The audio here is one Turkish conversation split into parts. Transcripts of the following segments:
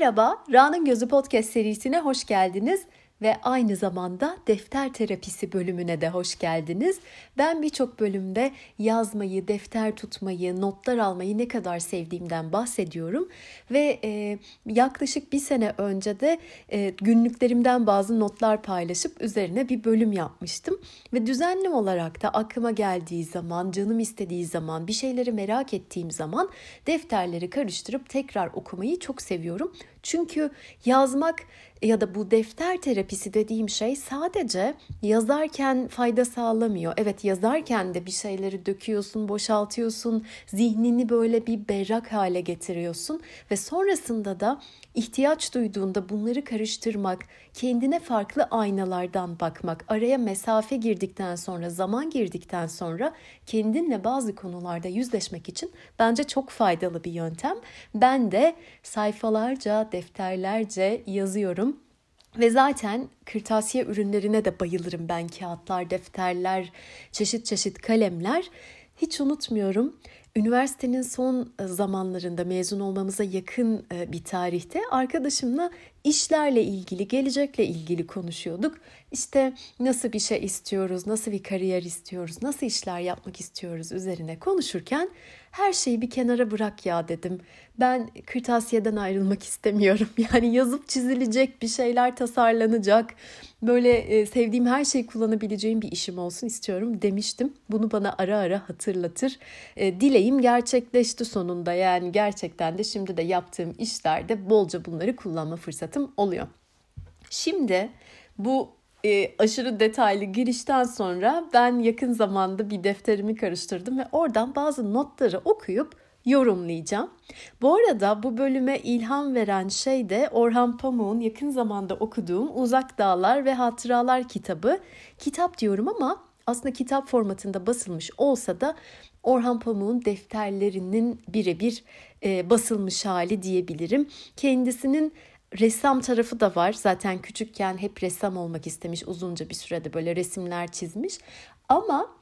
Merhaba, Ra'nın Gözü Podcast serisine hoş geldiniz ve aynı zamanda defter terapisi bölümüne de hoş geldiniz. Ben birçok bölümde yazmayı, defter tutmayı, notlar almayı ne kadar sevdiğimden bahsediyorum ve e, yaklaşık bir sene önce de e, günlüklerimden bazı notlar paylaşıp üzerine bir bölüm yapmıştım ve düzenli olarak da aklıma geldiği zaman, canım istediği zaman, bir şeyleri merak ettiğim zaman defterleri karıştırıp tekrar okumayı çok seviyorum. Çünkü yazmak ya da bu defter terapisi dediğim şey sadece yazarken fayda sağlamıyor. Evet yazarken de bir şeyleri döküyorsun, boşaltıyorsun, zihnini böyle bir berrak hale getiriyorsun ve sonrasında da ihtiyaç duyduğunda bunları karıştırmak, kendine farklı aynalardan bakmak, araya mesafe girdikten sonra, zaman girdikten sonra kendinle bazı konularda yüzleşmek için bence çok faydalı bir yöntem. Ben de sayfalarca, defterlerce yazıyorum. Ve zaten kırtasiye ürünlerine de bayılırım ben. Kağıtlar, defterler, çeşit çeşit kalemler. Hiç unutmuyorum. Üniversitenin son zamanlarında mezun olmamıza yakın e, bir tarihte arkadaşımla işlerle ilgili, gelecekle ilgili konuşuyorduk. İşte nasıl bir şey istiyoruz, nasıl bir kariyer istiyoruz, nasıl işler yapmak istiyoruz üzerine konuşurken her şeyi bir kenara bırak ya dedim. Ben kırtasiyeden ayrılmak istemiyorum. Yani yazıp çizilecek bir şeyler tasarlanacak. Böyle e, sevdiğim her şeyi kullanabileceğim bir işim olsun istiyorum demiştim. Bunu bana ara ara hatırlatır. E, dileğim gerçekleşti sonunda. Yani gerçekten de şimdi de yaptığım işlerde bolca bunları kullanma fırsatım oluyor. Şimdi bu e, aşırı detaylı girişten sonra ben yakın zamanda bir defterimi karıştırdım ve oradan bazı notları okuyup yorumlayacağım. Bu arada bu bölüme ilham veren şey de Orhan Pamuk'un yakın zamanda okuduğum Uzak Dağlar ve Hatıralar kitabı. Kitap diyorum ama aslında kitap formatında basılmış olsa da Orhan Pamuk'un defterlerinin birebir e, basılmış hali diyebilirim. Kendisinin ressam tarafı da var. Zaten küçükken hep ressam olmak istemiş. Uzunca bir sürede böyle resimler çizmiş. Ama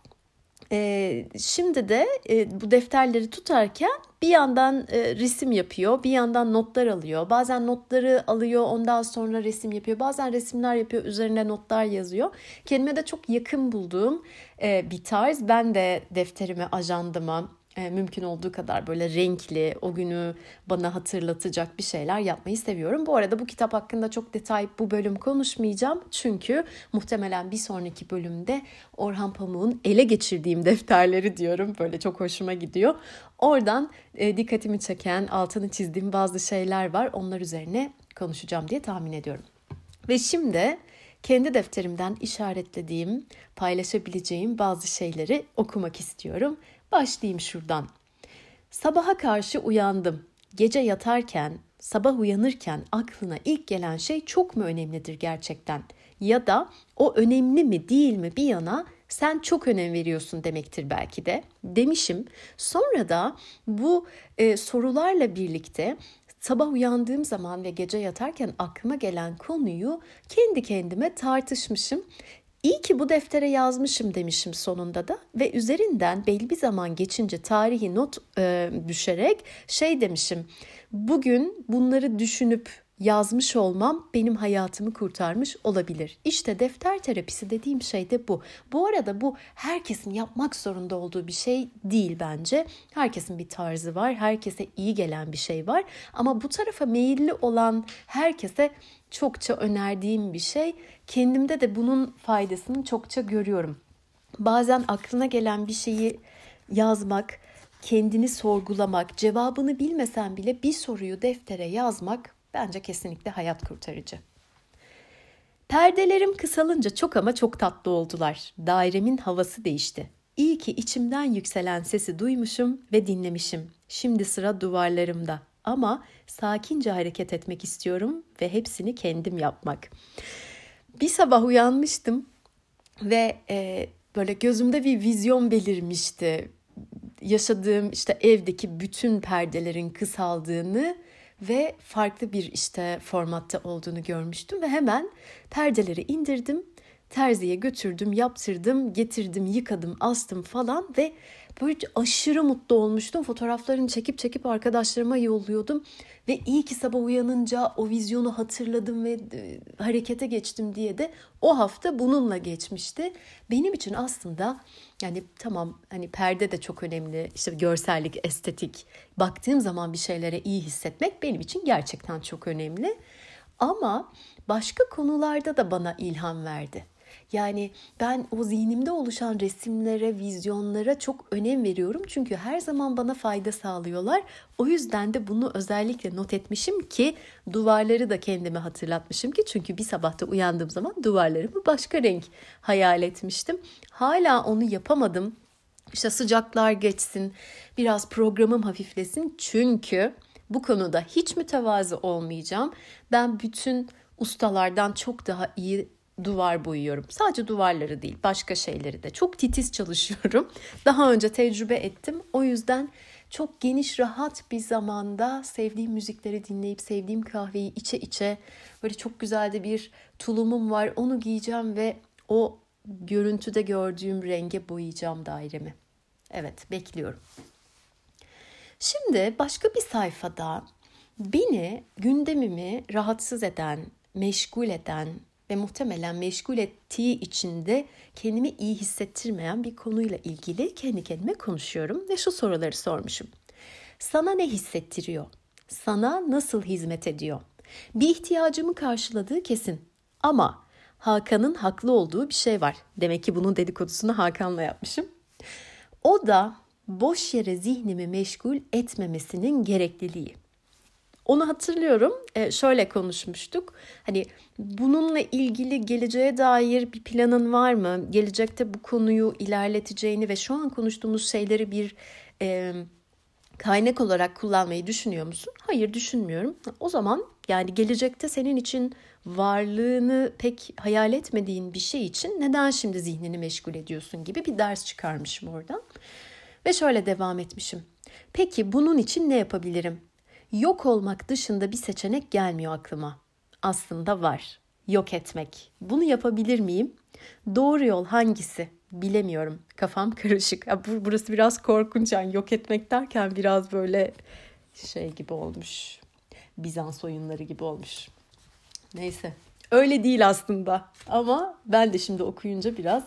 e, şimdi de e, bu defterleri tutarken bir yandan e, resim yapıyor, bir yandan notlar alıyor. Bazen notları alıyor, ondan sonra resim yapıyor. Bazen resimler yapıyor, üzerine notlar yazıyor. Kendime de çok yakın bulduğum e, bir tarz. Ben de defterime, ajandıma, e, mümkün olduğu kadar böyle renkli, o günü bana hatırlatacak bir şeyler yapmayı seviyorum. Bu arada bu kitap hakkında çok detay bu bölüm konuşmayacağım. Çünkü muhtemelen bir sonraki bölümde Orhan Pamuk'un ele geçirdiğim defterleri diyorum. Böyle çok hoşuma gidiyor. Oradan e, dikkatimi çeken, altını çizdiğim bazı şeyler var. Onlar üzerine konuşacağım diye tahmin ediyorum. Ve şimdi kendi defterimden işaretlediğim, paylaşabileceğim bazı şeyleri okumak istiyorum Başlayayım şuradan. Sabaha karşı uyandım. Gece yatarken, sabah uyanırken aklına ilk gelen şey çok mu önemlidir gerçekten? Ya da o önemli mi değil mi bir yana sen çok önem veriyorsun demektir belki de demişim. Sonra da bu e, sorularla birlikte sabah uyandığım zaman ve gece yatarken aklıma gelen konuyu kendi kendime tartışmışım. İyi ki bu deftere yazmışım demişim sonunda da ve üzerinden belli bir zaman geçince tarihi not e, düşerek şey demişim. Bugün bunları düşünüp yazmış olmam benim hayatımı kurtarmış olabilir. İşte defter terapisi dediğim şey de bu. Bu arada bu herkesin yapmak zorunda olduğu bir şey değil bence. Herkesin bir tarzı var, herkese iyi gelen bir şey var. Ama bu tarafa meyilli olan herkese çokça önerdiğim bir şey. Kendimde de bunun faydasını çokça görüyorum. Bazen aklına gelen bir şeyi yazmak, kendini sorgulamak, cevabını bilmesen bile bir soruyu deftere yazmak bence kesinlikle hayat kurtarıcı. Perdelerim kısalınca çok ama çok tatlı oldular. Dairemin havası değişti. İyi ki içimden yükselen sesi duymuşum ve dinlemişim. Şimdi sıra duvarlarımda ama sakince hareket etmek istiyorum ve hepsini kendim yapmak. Bir sabah uyanmıştım ve e, böyle gözümde bir vizyon belirmişti. Yaşadığım işte evdeki bütün perdelerin kısaldığını ve farklı bir işte formatta olduğunu görmüştüm ve hemen perdeleri indirdim. Terziye götürdüm, yaptırdım, getirdim, yıkadım, astım falan ve Böyle aşırı mutlu olmuştum. Fotoğraflarını çekip çekip arkadaşlarıma yolluyordum. Ve iyi ki sabah uyanınca o vizyonu hatırladım ve e, harekete geçtim diye de o hafta bununla geçmişti. Benim için aslında yani tamam hani perde de çok önemli. İşte görsellik, estetik. Baktığım zaman bir şeylere iyi hissetmek benim için gerçekten çok önemli. Ama başka konularda da bana ilham verdi. Yani ben o zihnimde oluşan resimlere, vizyonlara çok önem veriyorum. Çünkü her zaman bana fayda sağlıyorlar. O yüzden de bunu özellikle not etmişim ki duvarları da kendime hatırlatmışım ki çünkü bir sabahta uyandığım zaman duvarlarımı başka renk hayal etmiştim. Hala onu yapamadım. İşte sıcaklar geçsin, biraz programım hafiflesin çünkü bu konuda hiç mütevazı olmayacağım. Ben bütün ustalardan çok daha iyi duvar boyuyorum. Sadece duvarları değil, başka şeyleri de. Çok titiz çalışıyorum. Daha önce tecrübe ettim. O yüzden çok geniş, rahat bir zamanda sevdiğim müzikleri dinleyip sevdiğim kahveyi içe içe böyle çok güzel de bir tulumum var. Onu giyeceğim ve o görüntüde gördüğüm renge boyayacağım dairemi. Evet, bekliyorum. Şimdi başka bir sayfada beni gündemimi rahatsız eden, meşgul eden, ve muhtemelen meşgul ettiği için de kendimi iyi hissettirmeyen bir konuyla ilgili kendi kendime konuşuyorum ve şu soruları sormuşum. Sana ne hissettiriyor? Sana nasıl hizmet ediyor? Bir ihtiyacımı karşıladığı kesin. Ama Hakan'ın haklı olduğu bir şey var. Demek ki bunun dedikodusunu Hakan'la yapmışım. O da boş yere zihnimi meşgul etmemesinin gerekliliği. Onu hatırlıyorum. E, şöyle konuşmuştuk. Hani bununla ilgili geleceğe dair bir planın var mı? Gelecekte bu konuyu ilerleteceğini ve şu an konuştuğumuz şeyleri bir e, kaynak olarak kullanmayı düşünüyor musun? Hayır düşünmüyorum. O zaman yani gelecekte senin için varlığını pek hayal etmediğin bir şey için neden şimdi zihnini meşgul ediyorsun gibi bir ders çıkarmışım oradan. Ve şöyle devam etmişim. Peki bunun için ne yapabilirim? Yok olmak dışında bir seçenek gelmiyor aklıma. Aslında var. Yok etmek. Bunu yapabilir miyim? Doğru yol hangisi? Bilemiyorum. Kafam karışık. Burası biraz korkunç yani yok etmek derken biraz böyle şey gibi olmuş. Bizans oyunları gibi olmuş. Neyse. Öyle değil aslında. Ama ben de şimdi okuyunca biraz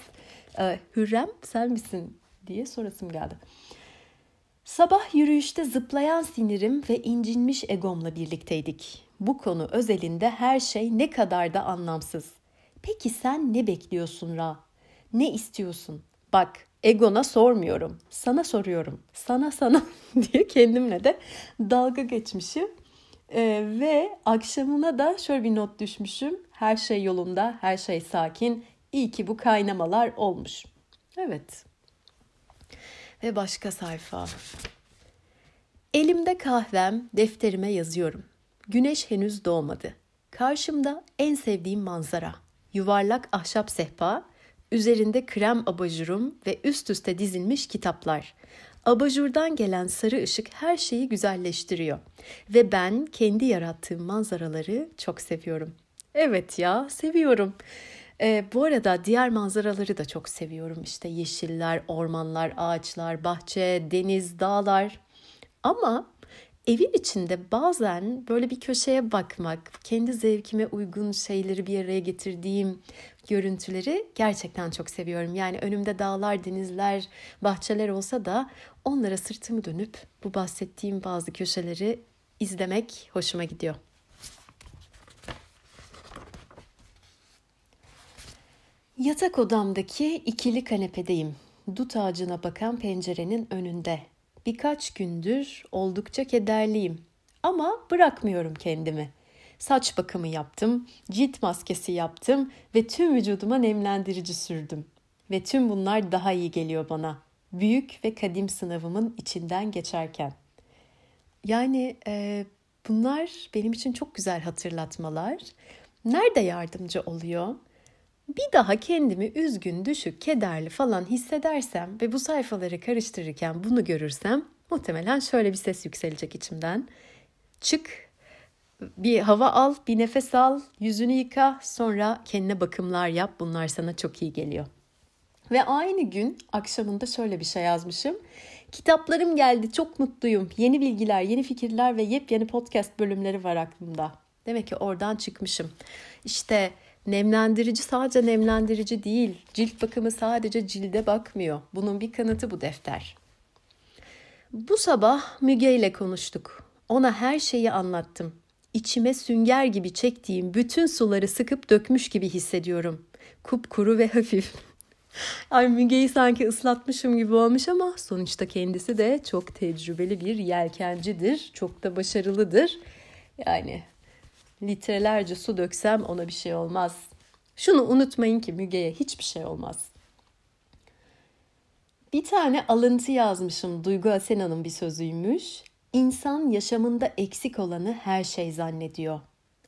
e, Hürrem sen misin diye sorasım geldi. Sabah yürüyüşte zıplayan sinirim ve incinmiş egomla birlikteydik. Bu konu özelinde her şey ne kadar da anlamsız. Peki sen ne bekliyorsun Ra? Ne istiyorsun? Bak, egona sormuyorum. Sana soruyorum. Sana sana diye kendimle de dalga geçmişim. Ee, ve akşamına da şöyle bir not düşmüşüm. Her şey yolunda, her şey sakin. İyi ki bu kaynamalar olmuş. Evet. Ve başka sayfa. Elimde kahvem, defterime yazıyorum. Güneş henüz doğmadı. Karşımda en sevdiğim manzara. Yuvarlak ahşap sehpa, üzerinde krem abajurum ve üst üste dizilmiş kitaplar. Abajurdan gelen sarı ışık her şeyi güzelleştiriyor ve ben kendi yarattığım manzaraları çok seviyorum. Evet ya, seviyorum. Ee, bu arada diğer manzaraları da çok seviyorum. İşte yeşiller, ormanlar, ağaçlar, bahçe, deniz, dağlar. Ama evin içinde bazen böyle bir köşeye bakmak, kendi zevkime uygun şeyleri bir araya getirdiğim görüntüleri gerçekten çok seviyorum. Yani önümde dağlar, denizler, bahçeler olsa da onlara sırtımı dönüp bu bahsettiğim bazı köşeleri izlemek hoşuma gidiyor. Yatak odamdaki ikili kanepedeyim. Dut ağacına bakan pencerenin önünde. Birkaç gündür oldukça kederliyim. Ama bırakmıyorum kendimi. Saç bakımı yaptım, cilt maskesi yaptım ve tüm vücuduma nemlendirici sürdüm. Ve tüm bunlar daha iyi geliyor bana. Büyük ve kadim sınavımın içinden geçerken. Yani e, bunlar benim için çok güzel hatırlatmalar. Nerede yardımcı oluyor? Bir daha kendimi üzgün, düşük, kederli falan hissedersem ve bu sayfaları karıştırırken bunu görürsem muhtemelen şöyle bir ses yükselecek içimden. Çık, bir hava al, bir nefes al, yüzünü yıka, sonra kendine bakımlar yap. Bunlar sana çok iyi geliyor. Ve aynı gün akşamında şöyle bir şey yazmışım. Kitaplarım geldi çok mutluyum. Yeni bilgiler, yeni fikirler ve yepyeni podcast bölümleri var aklımda. Demek ki oradan çıkmışım. İşte nemlendirici sadece nemlendirici değil. Cilt bakımı sadece cilde bakmıyor. Bunun bir kanıtı bu defter. Bu sabah Müge ile konuştuk. Ona her şeyi anlattım. İçime sünger gibi çektiğim bütün suları sıkıp dökmüş gibi hissediyorum. Kupkuru ve hafif. Ay Müge'yi sanki ıslatmışım gibi olmuş ama sonuçta kendisi de çok tecrübeli bir yelkencidir. Çok da başarılıdır. Yani litrelerce su döksem ona bir şey olmaz. Şunu unutmayın ki Müge'ye hiçbir şey olmaz. Bir tane alıntı yazmışım. Duygu Asena'nın bir sözüymüş. İnsan yaşamında eksik olanı her şey zannediyor.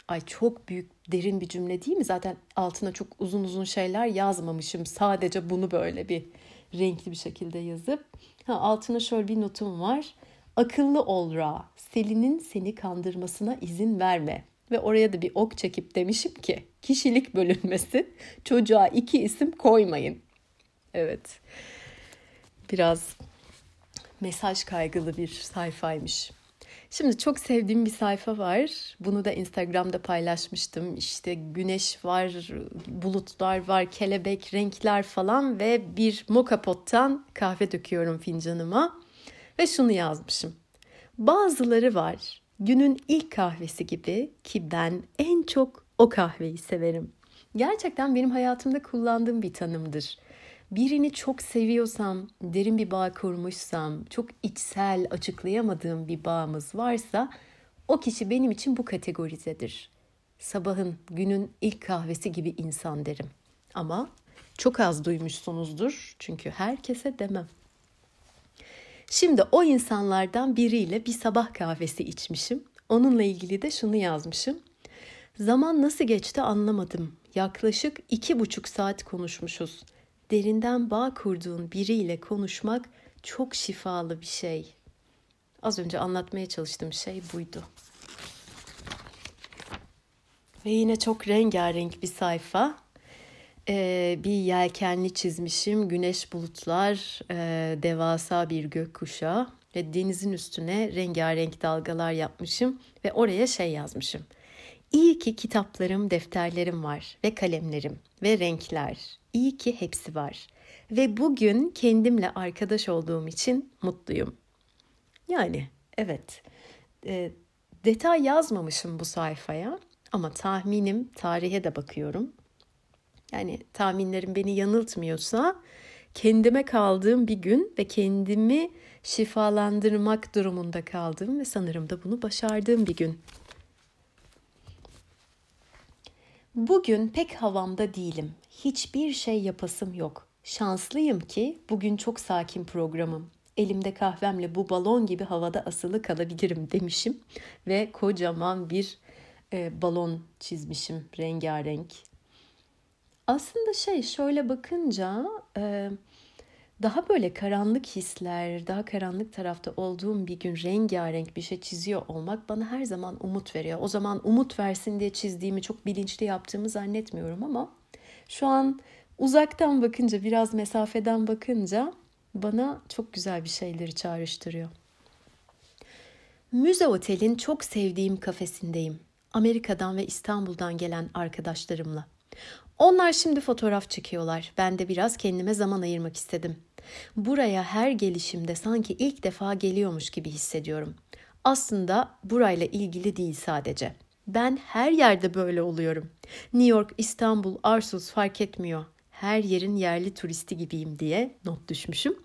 Ay çok büyük derin bir cümle değil mi? Zaten altına çok uzun uzun şeyler yazmamışım. Sadece bunu böyle bir renkli bir şekilde yazıp. Ha, altına şöyle bir notum var. Akıllı ol Ra. Selin'in seni kandırmasına izin verme. Ve oraya da bir ok çekip demişim ki kişilik bölünmesi çocuğa iki isim koymayın. Evet. Biraz mesaj kaygılı bir sayfaymış. Şimdi çok sevdiğim bir sayfa var. Bunu da Instagram'da paylaşmıştım. İşte güneş var, bulutlar var, kelebek, renkler falan ve bir moka pottan kahve döküyorum fincanıma. Ve şunu yazmışım. Bazıları var günün ilk kahvesi gibi ki ben en çok o kahveyi severim. Gerçekten benim hayatımda kullandığım bir tanımdır birini çok seviyorsam, derin bir bağ kurmuşsam, çok içsel açıklayamadığım bir bağımız varsa o kişi benim için bu kategorizedir. Sabahın, günün ilk kahvesi gibi insan derim. Ama çok az duymuşsunuzdur çünkü herkese demem. Şimdi o insanlardan biriyle bir sabah kahvesi içmişim. Onunla ilgili de şunu yazmışım. Zaman nasıl geçti anlamadım. Yaklaşık iki buçuk saat konuşmuşuz derinden bağ kurduğun biriyle konuşmak çok şifalı bir şey. Az önce anlatmaya çalıştığım şey buydu. Ve yine çok rengarenk bir sayfa. Ee, bir yelkenli çizmişim. Güneş bulutlar, e, devasa bir gökkuşağı ve denizin üstüne rengarenk dalgalar yapmışım ve oraya şey yazmışım. İyi ki kitaplarım, defterlerim var ve kalemlerim ve renkler. İyi ki hepsi var. Ve bugün kendimle arkadaş olduğum için mutluyum. Yani evet, e, detay yazmamışım bu sayfaya ama tahminim tarihe de bakıyorum. Yani tahminlerim beni yanıltmıyorsa kendime kaldığım bir gün ve kendimi şifalandırmak durumunda kaldığım ve sanırım da bunu başardığım bir gün. Bugün pek havamda değilim. Hiçbir şey yapasım yok. Şanslıyım ki bugün çok sakin programım. Elimde kahvemle bu balon gibi havada asılı kalabilirim demişim ve kocaman bir e, balon çizmişim rengarenk. Aslında şey şöyle bakınca daha böyle karanlık hisler, daha karanlık tarafta olduğum bir gün rengarenk bir şey çiziyor olmak bana her zaman umut veriyor. O zaman umut versin diye çizdiğimi çok bilinçli yaptığımı zannetmiyorum ama şu an uzaktan bakınca, biraz mesafeden bakınca bana çok güzel bir şeyleri çağrıştırıyor. Müze Otel'in çok sevdiğim kafesindeyim. Amerika'dan ve İstanbul'dan gelen arkadaşlarımla. Onlar şimdi fotoğraf çekiyorlar. Ben de biraz kendime zaman ayırmak istedim. Buraya her gelişimde sanki ilk defa geliyormuş gibi hissediyorum. Aslında burayla ilgili değil sadece. Ben her yerde böyle oluyorum. New York, İstanbul, Arsus fark etmiyor. Her yerin yerli turisti gibiyim diye not düşmüşüm.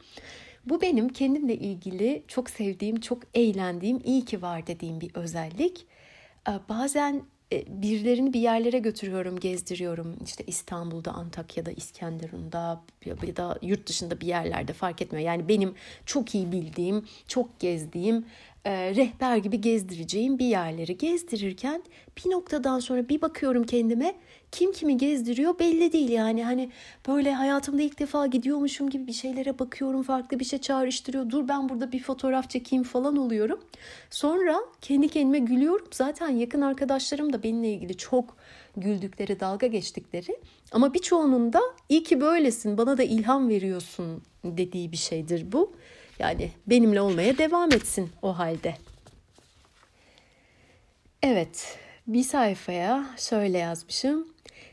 Bu benim kendimle ilgili çok sevdiğim, çok eğlendiğim, iyi ki var dediğim bir özellik. Ee, bazen birilerini bir yerlere götürüyorum, gezdiriyorum. İşte İstanbul'da, Antakya'da, İskenderun'da ya da yurt dışında bir yerlerde fark etmiyor. Yani benim çok iyi bildiğim, çok gezdiğim, e, rehber gibi gezdireceğim bir yerleri. Gezdirirken bir noktadan sonra bir bakıyorum kendime. Kim kimi gezdiriyor belli değil yani. Hani böyle hayatımda ilk defa gidiyormuşum gibi bir şeylere bakıyorum farklı bir şey çağrıştırıyor. Dur ben burada bir fotoğraf çekeyim falan oluyorum. Sonra kendi kendime gülüyorum. Zaten yakın arkadaşlarım da benimle ilgili çok güldükleri, dalga geçtikleri. Ama birçoğunun da iyi ki böylesin, bana da ilham veriyorsun dediği bir şeydir bu. Yani benimle olmaya devam etsin o halde. Evet, bir sayfaya şöyle yazmışım.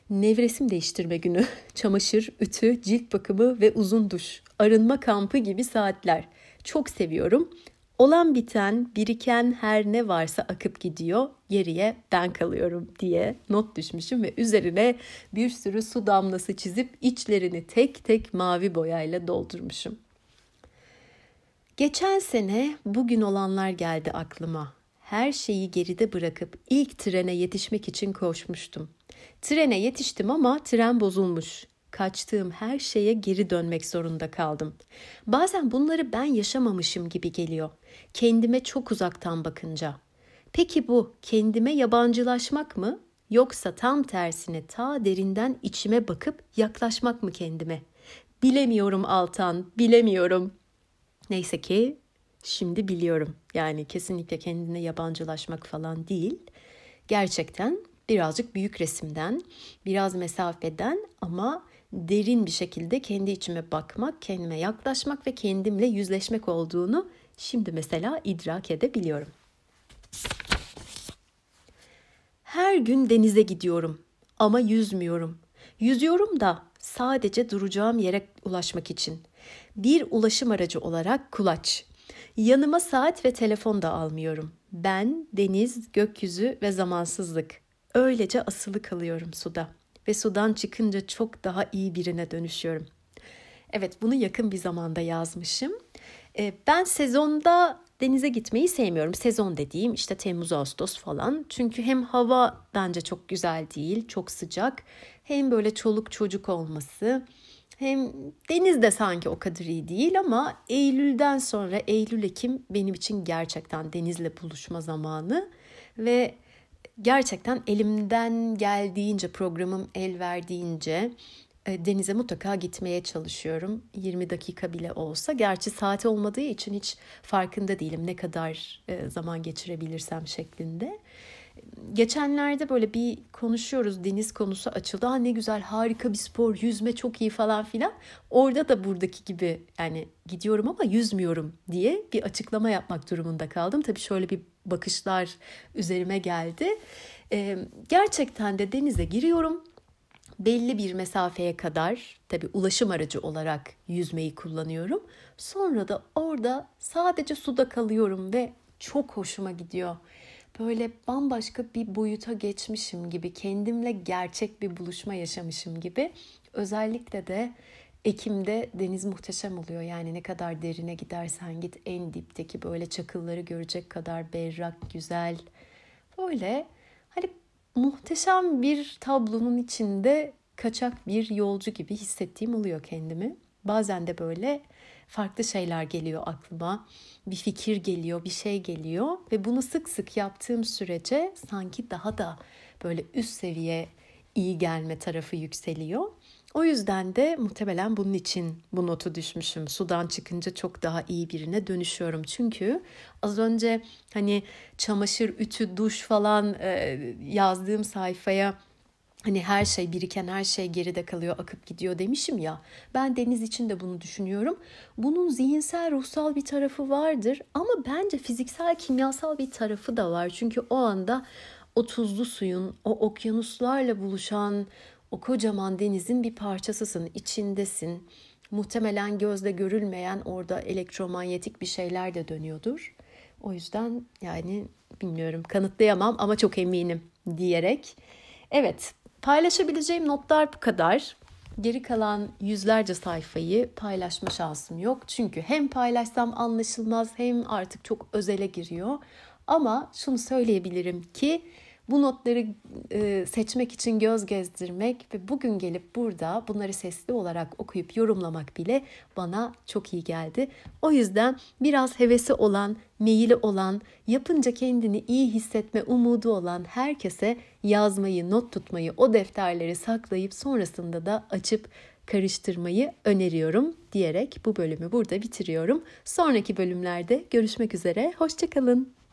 Nevresim değiştirme günü, çamaşır, ütü, cilt bakımı ve uzun duş, arınma kampı gibi saatler. Çok seviyorum. Olan biten, biriken her ne varsa akıp gidiyor, geriye ben kalıyorum diye not düşmüşüm ve üzerine bir sürü su damlası çizip içlerini tek tek mavi boyayla doldurmuşum. Geçen sene bugün olanlar geldi aklıma. Her şeyi geride bırakıp ilk trene yetişmek için koşmuştum. Trene yetiştim ama tren bozulmuş. Kaçtığım her şeye geri dönmek zorunda kaldım. Bazen bunları ben yaşamamışım gibi geliyor. Kendime çok uzaktan bakınca. Peki bu kendime yabancılaşmak mı yoksa tam tersine ta derinden içime bakıp yaklaşmak mı kendime? Bilemiyorum Altan, bilemiyorum. Neyse ki şimdi biliyorum. Yani kesinlikle kendine yabancılaşmak falan değil. Gerçekten birazcık büyük resimden, biraz mesafeden ama derin bir şekilde kendi içime bakmak, kendime yaklaşmak ve kendimle yüzleşmek olduğunu şimdi mesela idrak edebiliyorum. Her gün denize gidiyorum ama yüzmüyorum. Yüzüyorum da sadece duracağım yere ulaşmak için. Bir ulaşım aracı olarak kulaç. Yanıma saat ve telefon da almıyorum. Ben, deniz, gökyüzü ve zamansızlık. Öylece asılı kalıyorum suda ve sudan çıkınca çok daha iyi birine dönüşüyorum. Evet bunu yakın bir zamanda yazmışım. Ee, ben sezonda denize gitmeyi sevmiyorum. Sezon dediğim işte Temmuz, Ağustos falan. Çünkü hem hava bence çok güzel değil, çok sıcak. Hem böyle çoluk çocuk olması. Hem deniz de sanki o kadar iyi değil ama Eylül'den sonra Eylül-Ekim benim için gerçekten denizle buluşma zamanı. Ve gerçekten elimden geldiğince programım el verdiğince e, denize mutlaka gitmeye çalışıyorum. 20 dakika bile olsa. Gerçi saati olmadığı için hiç farkında değilim ne kadar e, zaman geçirebilirsem şeklinde. Geçenlerde böyle bir konuşuyoruz deniz konusu açıldı. Ha ne güzel harika bir spor yüzme çok iyi falan filan. Orada da buradaki gibi yani gidiyorum ama yüzmüyorum diye bir açıklama yapmak durumunda kaldım. Tabii şöyle bir bakışlar üzerime geldi. Ee, gerçekten de denize giriyorum. Belli bir mesafeye kadar tabii ulaşım aracı olarak yüzmeyi kullanıyorum. Sonra da orada sadece suda kalıyorum ve çok hoşuma gidiyor. Böyle bambaşka bir boyuta geçmişim gibi, kendimle gerçek bir buluşma yaşamışım gibi. Özellikle de Ekim'de deniz muhteşem oluyor. Yani ne kadar derine gidersen git en dipteki böyle çakılları görecek kadar berrak, güzel. Böyle hani muhteşem bir tablonun içinde kaçak bir yolcu gibi hissettiğim oluyor kendimi. Bazen de böyle farklı şeyler geliyor aklıma. Bir fikir geliyor, bir şey geliyor ve bunu sık sık yaptığım sürece sanki daha da böyle üst seviye iyi gelme tarafı yükseliyor. O yüzden de muhtemelen bunun için bu notu düşmüşüm. Sudan çıkınca çok daha iyi birine dönüşüyorum. Çünkü az önce hani çamaşır, ütü, duş falan yazdığım sayfaya hani her şey biriken her şey geride kalıyor akıp gidiyor demişim ya. Ben deniz için de bunu düşünüyorum. Bunun zihinsel ruhsal bir tarafı vardır ama bence fiziksel kimyasal bir tarafı da var. Çünkü o anda o tuzlu suyun, o okyanuslarla buluşan o kocaman denizin bir parçasısın, içindesin. Muhtemelen gözle görülmeyen orada elektromanyetik bir şeyler de dönüyordur. O yüzden yani bilmiyorum kanıtlayamam ama çok eminim diyerek. Evet paylaşabileceğim notlar bu kadar. Geri kalan yüzlerce sayfayı paylaşma şansım yok. Çünkü hem paylaşsam anlaşılmaz hem artık çok özele giriyor. Ama şunu söyleyebilirim ki bu notları e, seçmek için göz gezdirmek ve bugün gelip burada bunları sesli olarak okuyup yorumlamak bile bana çok iyi geldi. O yüzden biraz hevesi olan, meyili olan, yapınca kendini iyi hissetme umudu olan herkese yazmayı, not tutmayı, o defterleri saklayıp sonrasında da açıp karıştırmayı öneriyorum diyerek bu bölümü burada bitiriyorum. Sonraki bölümlerde görüşmek üzere. Hoşçakalın.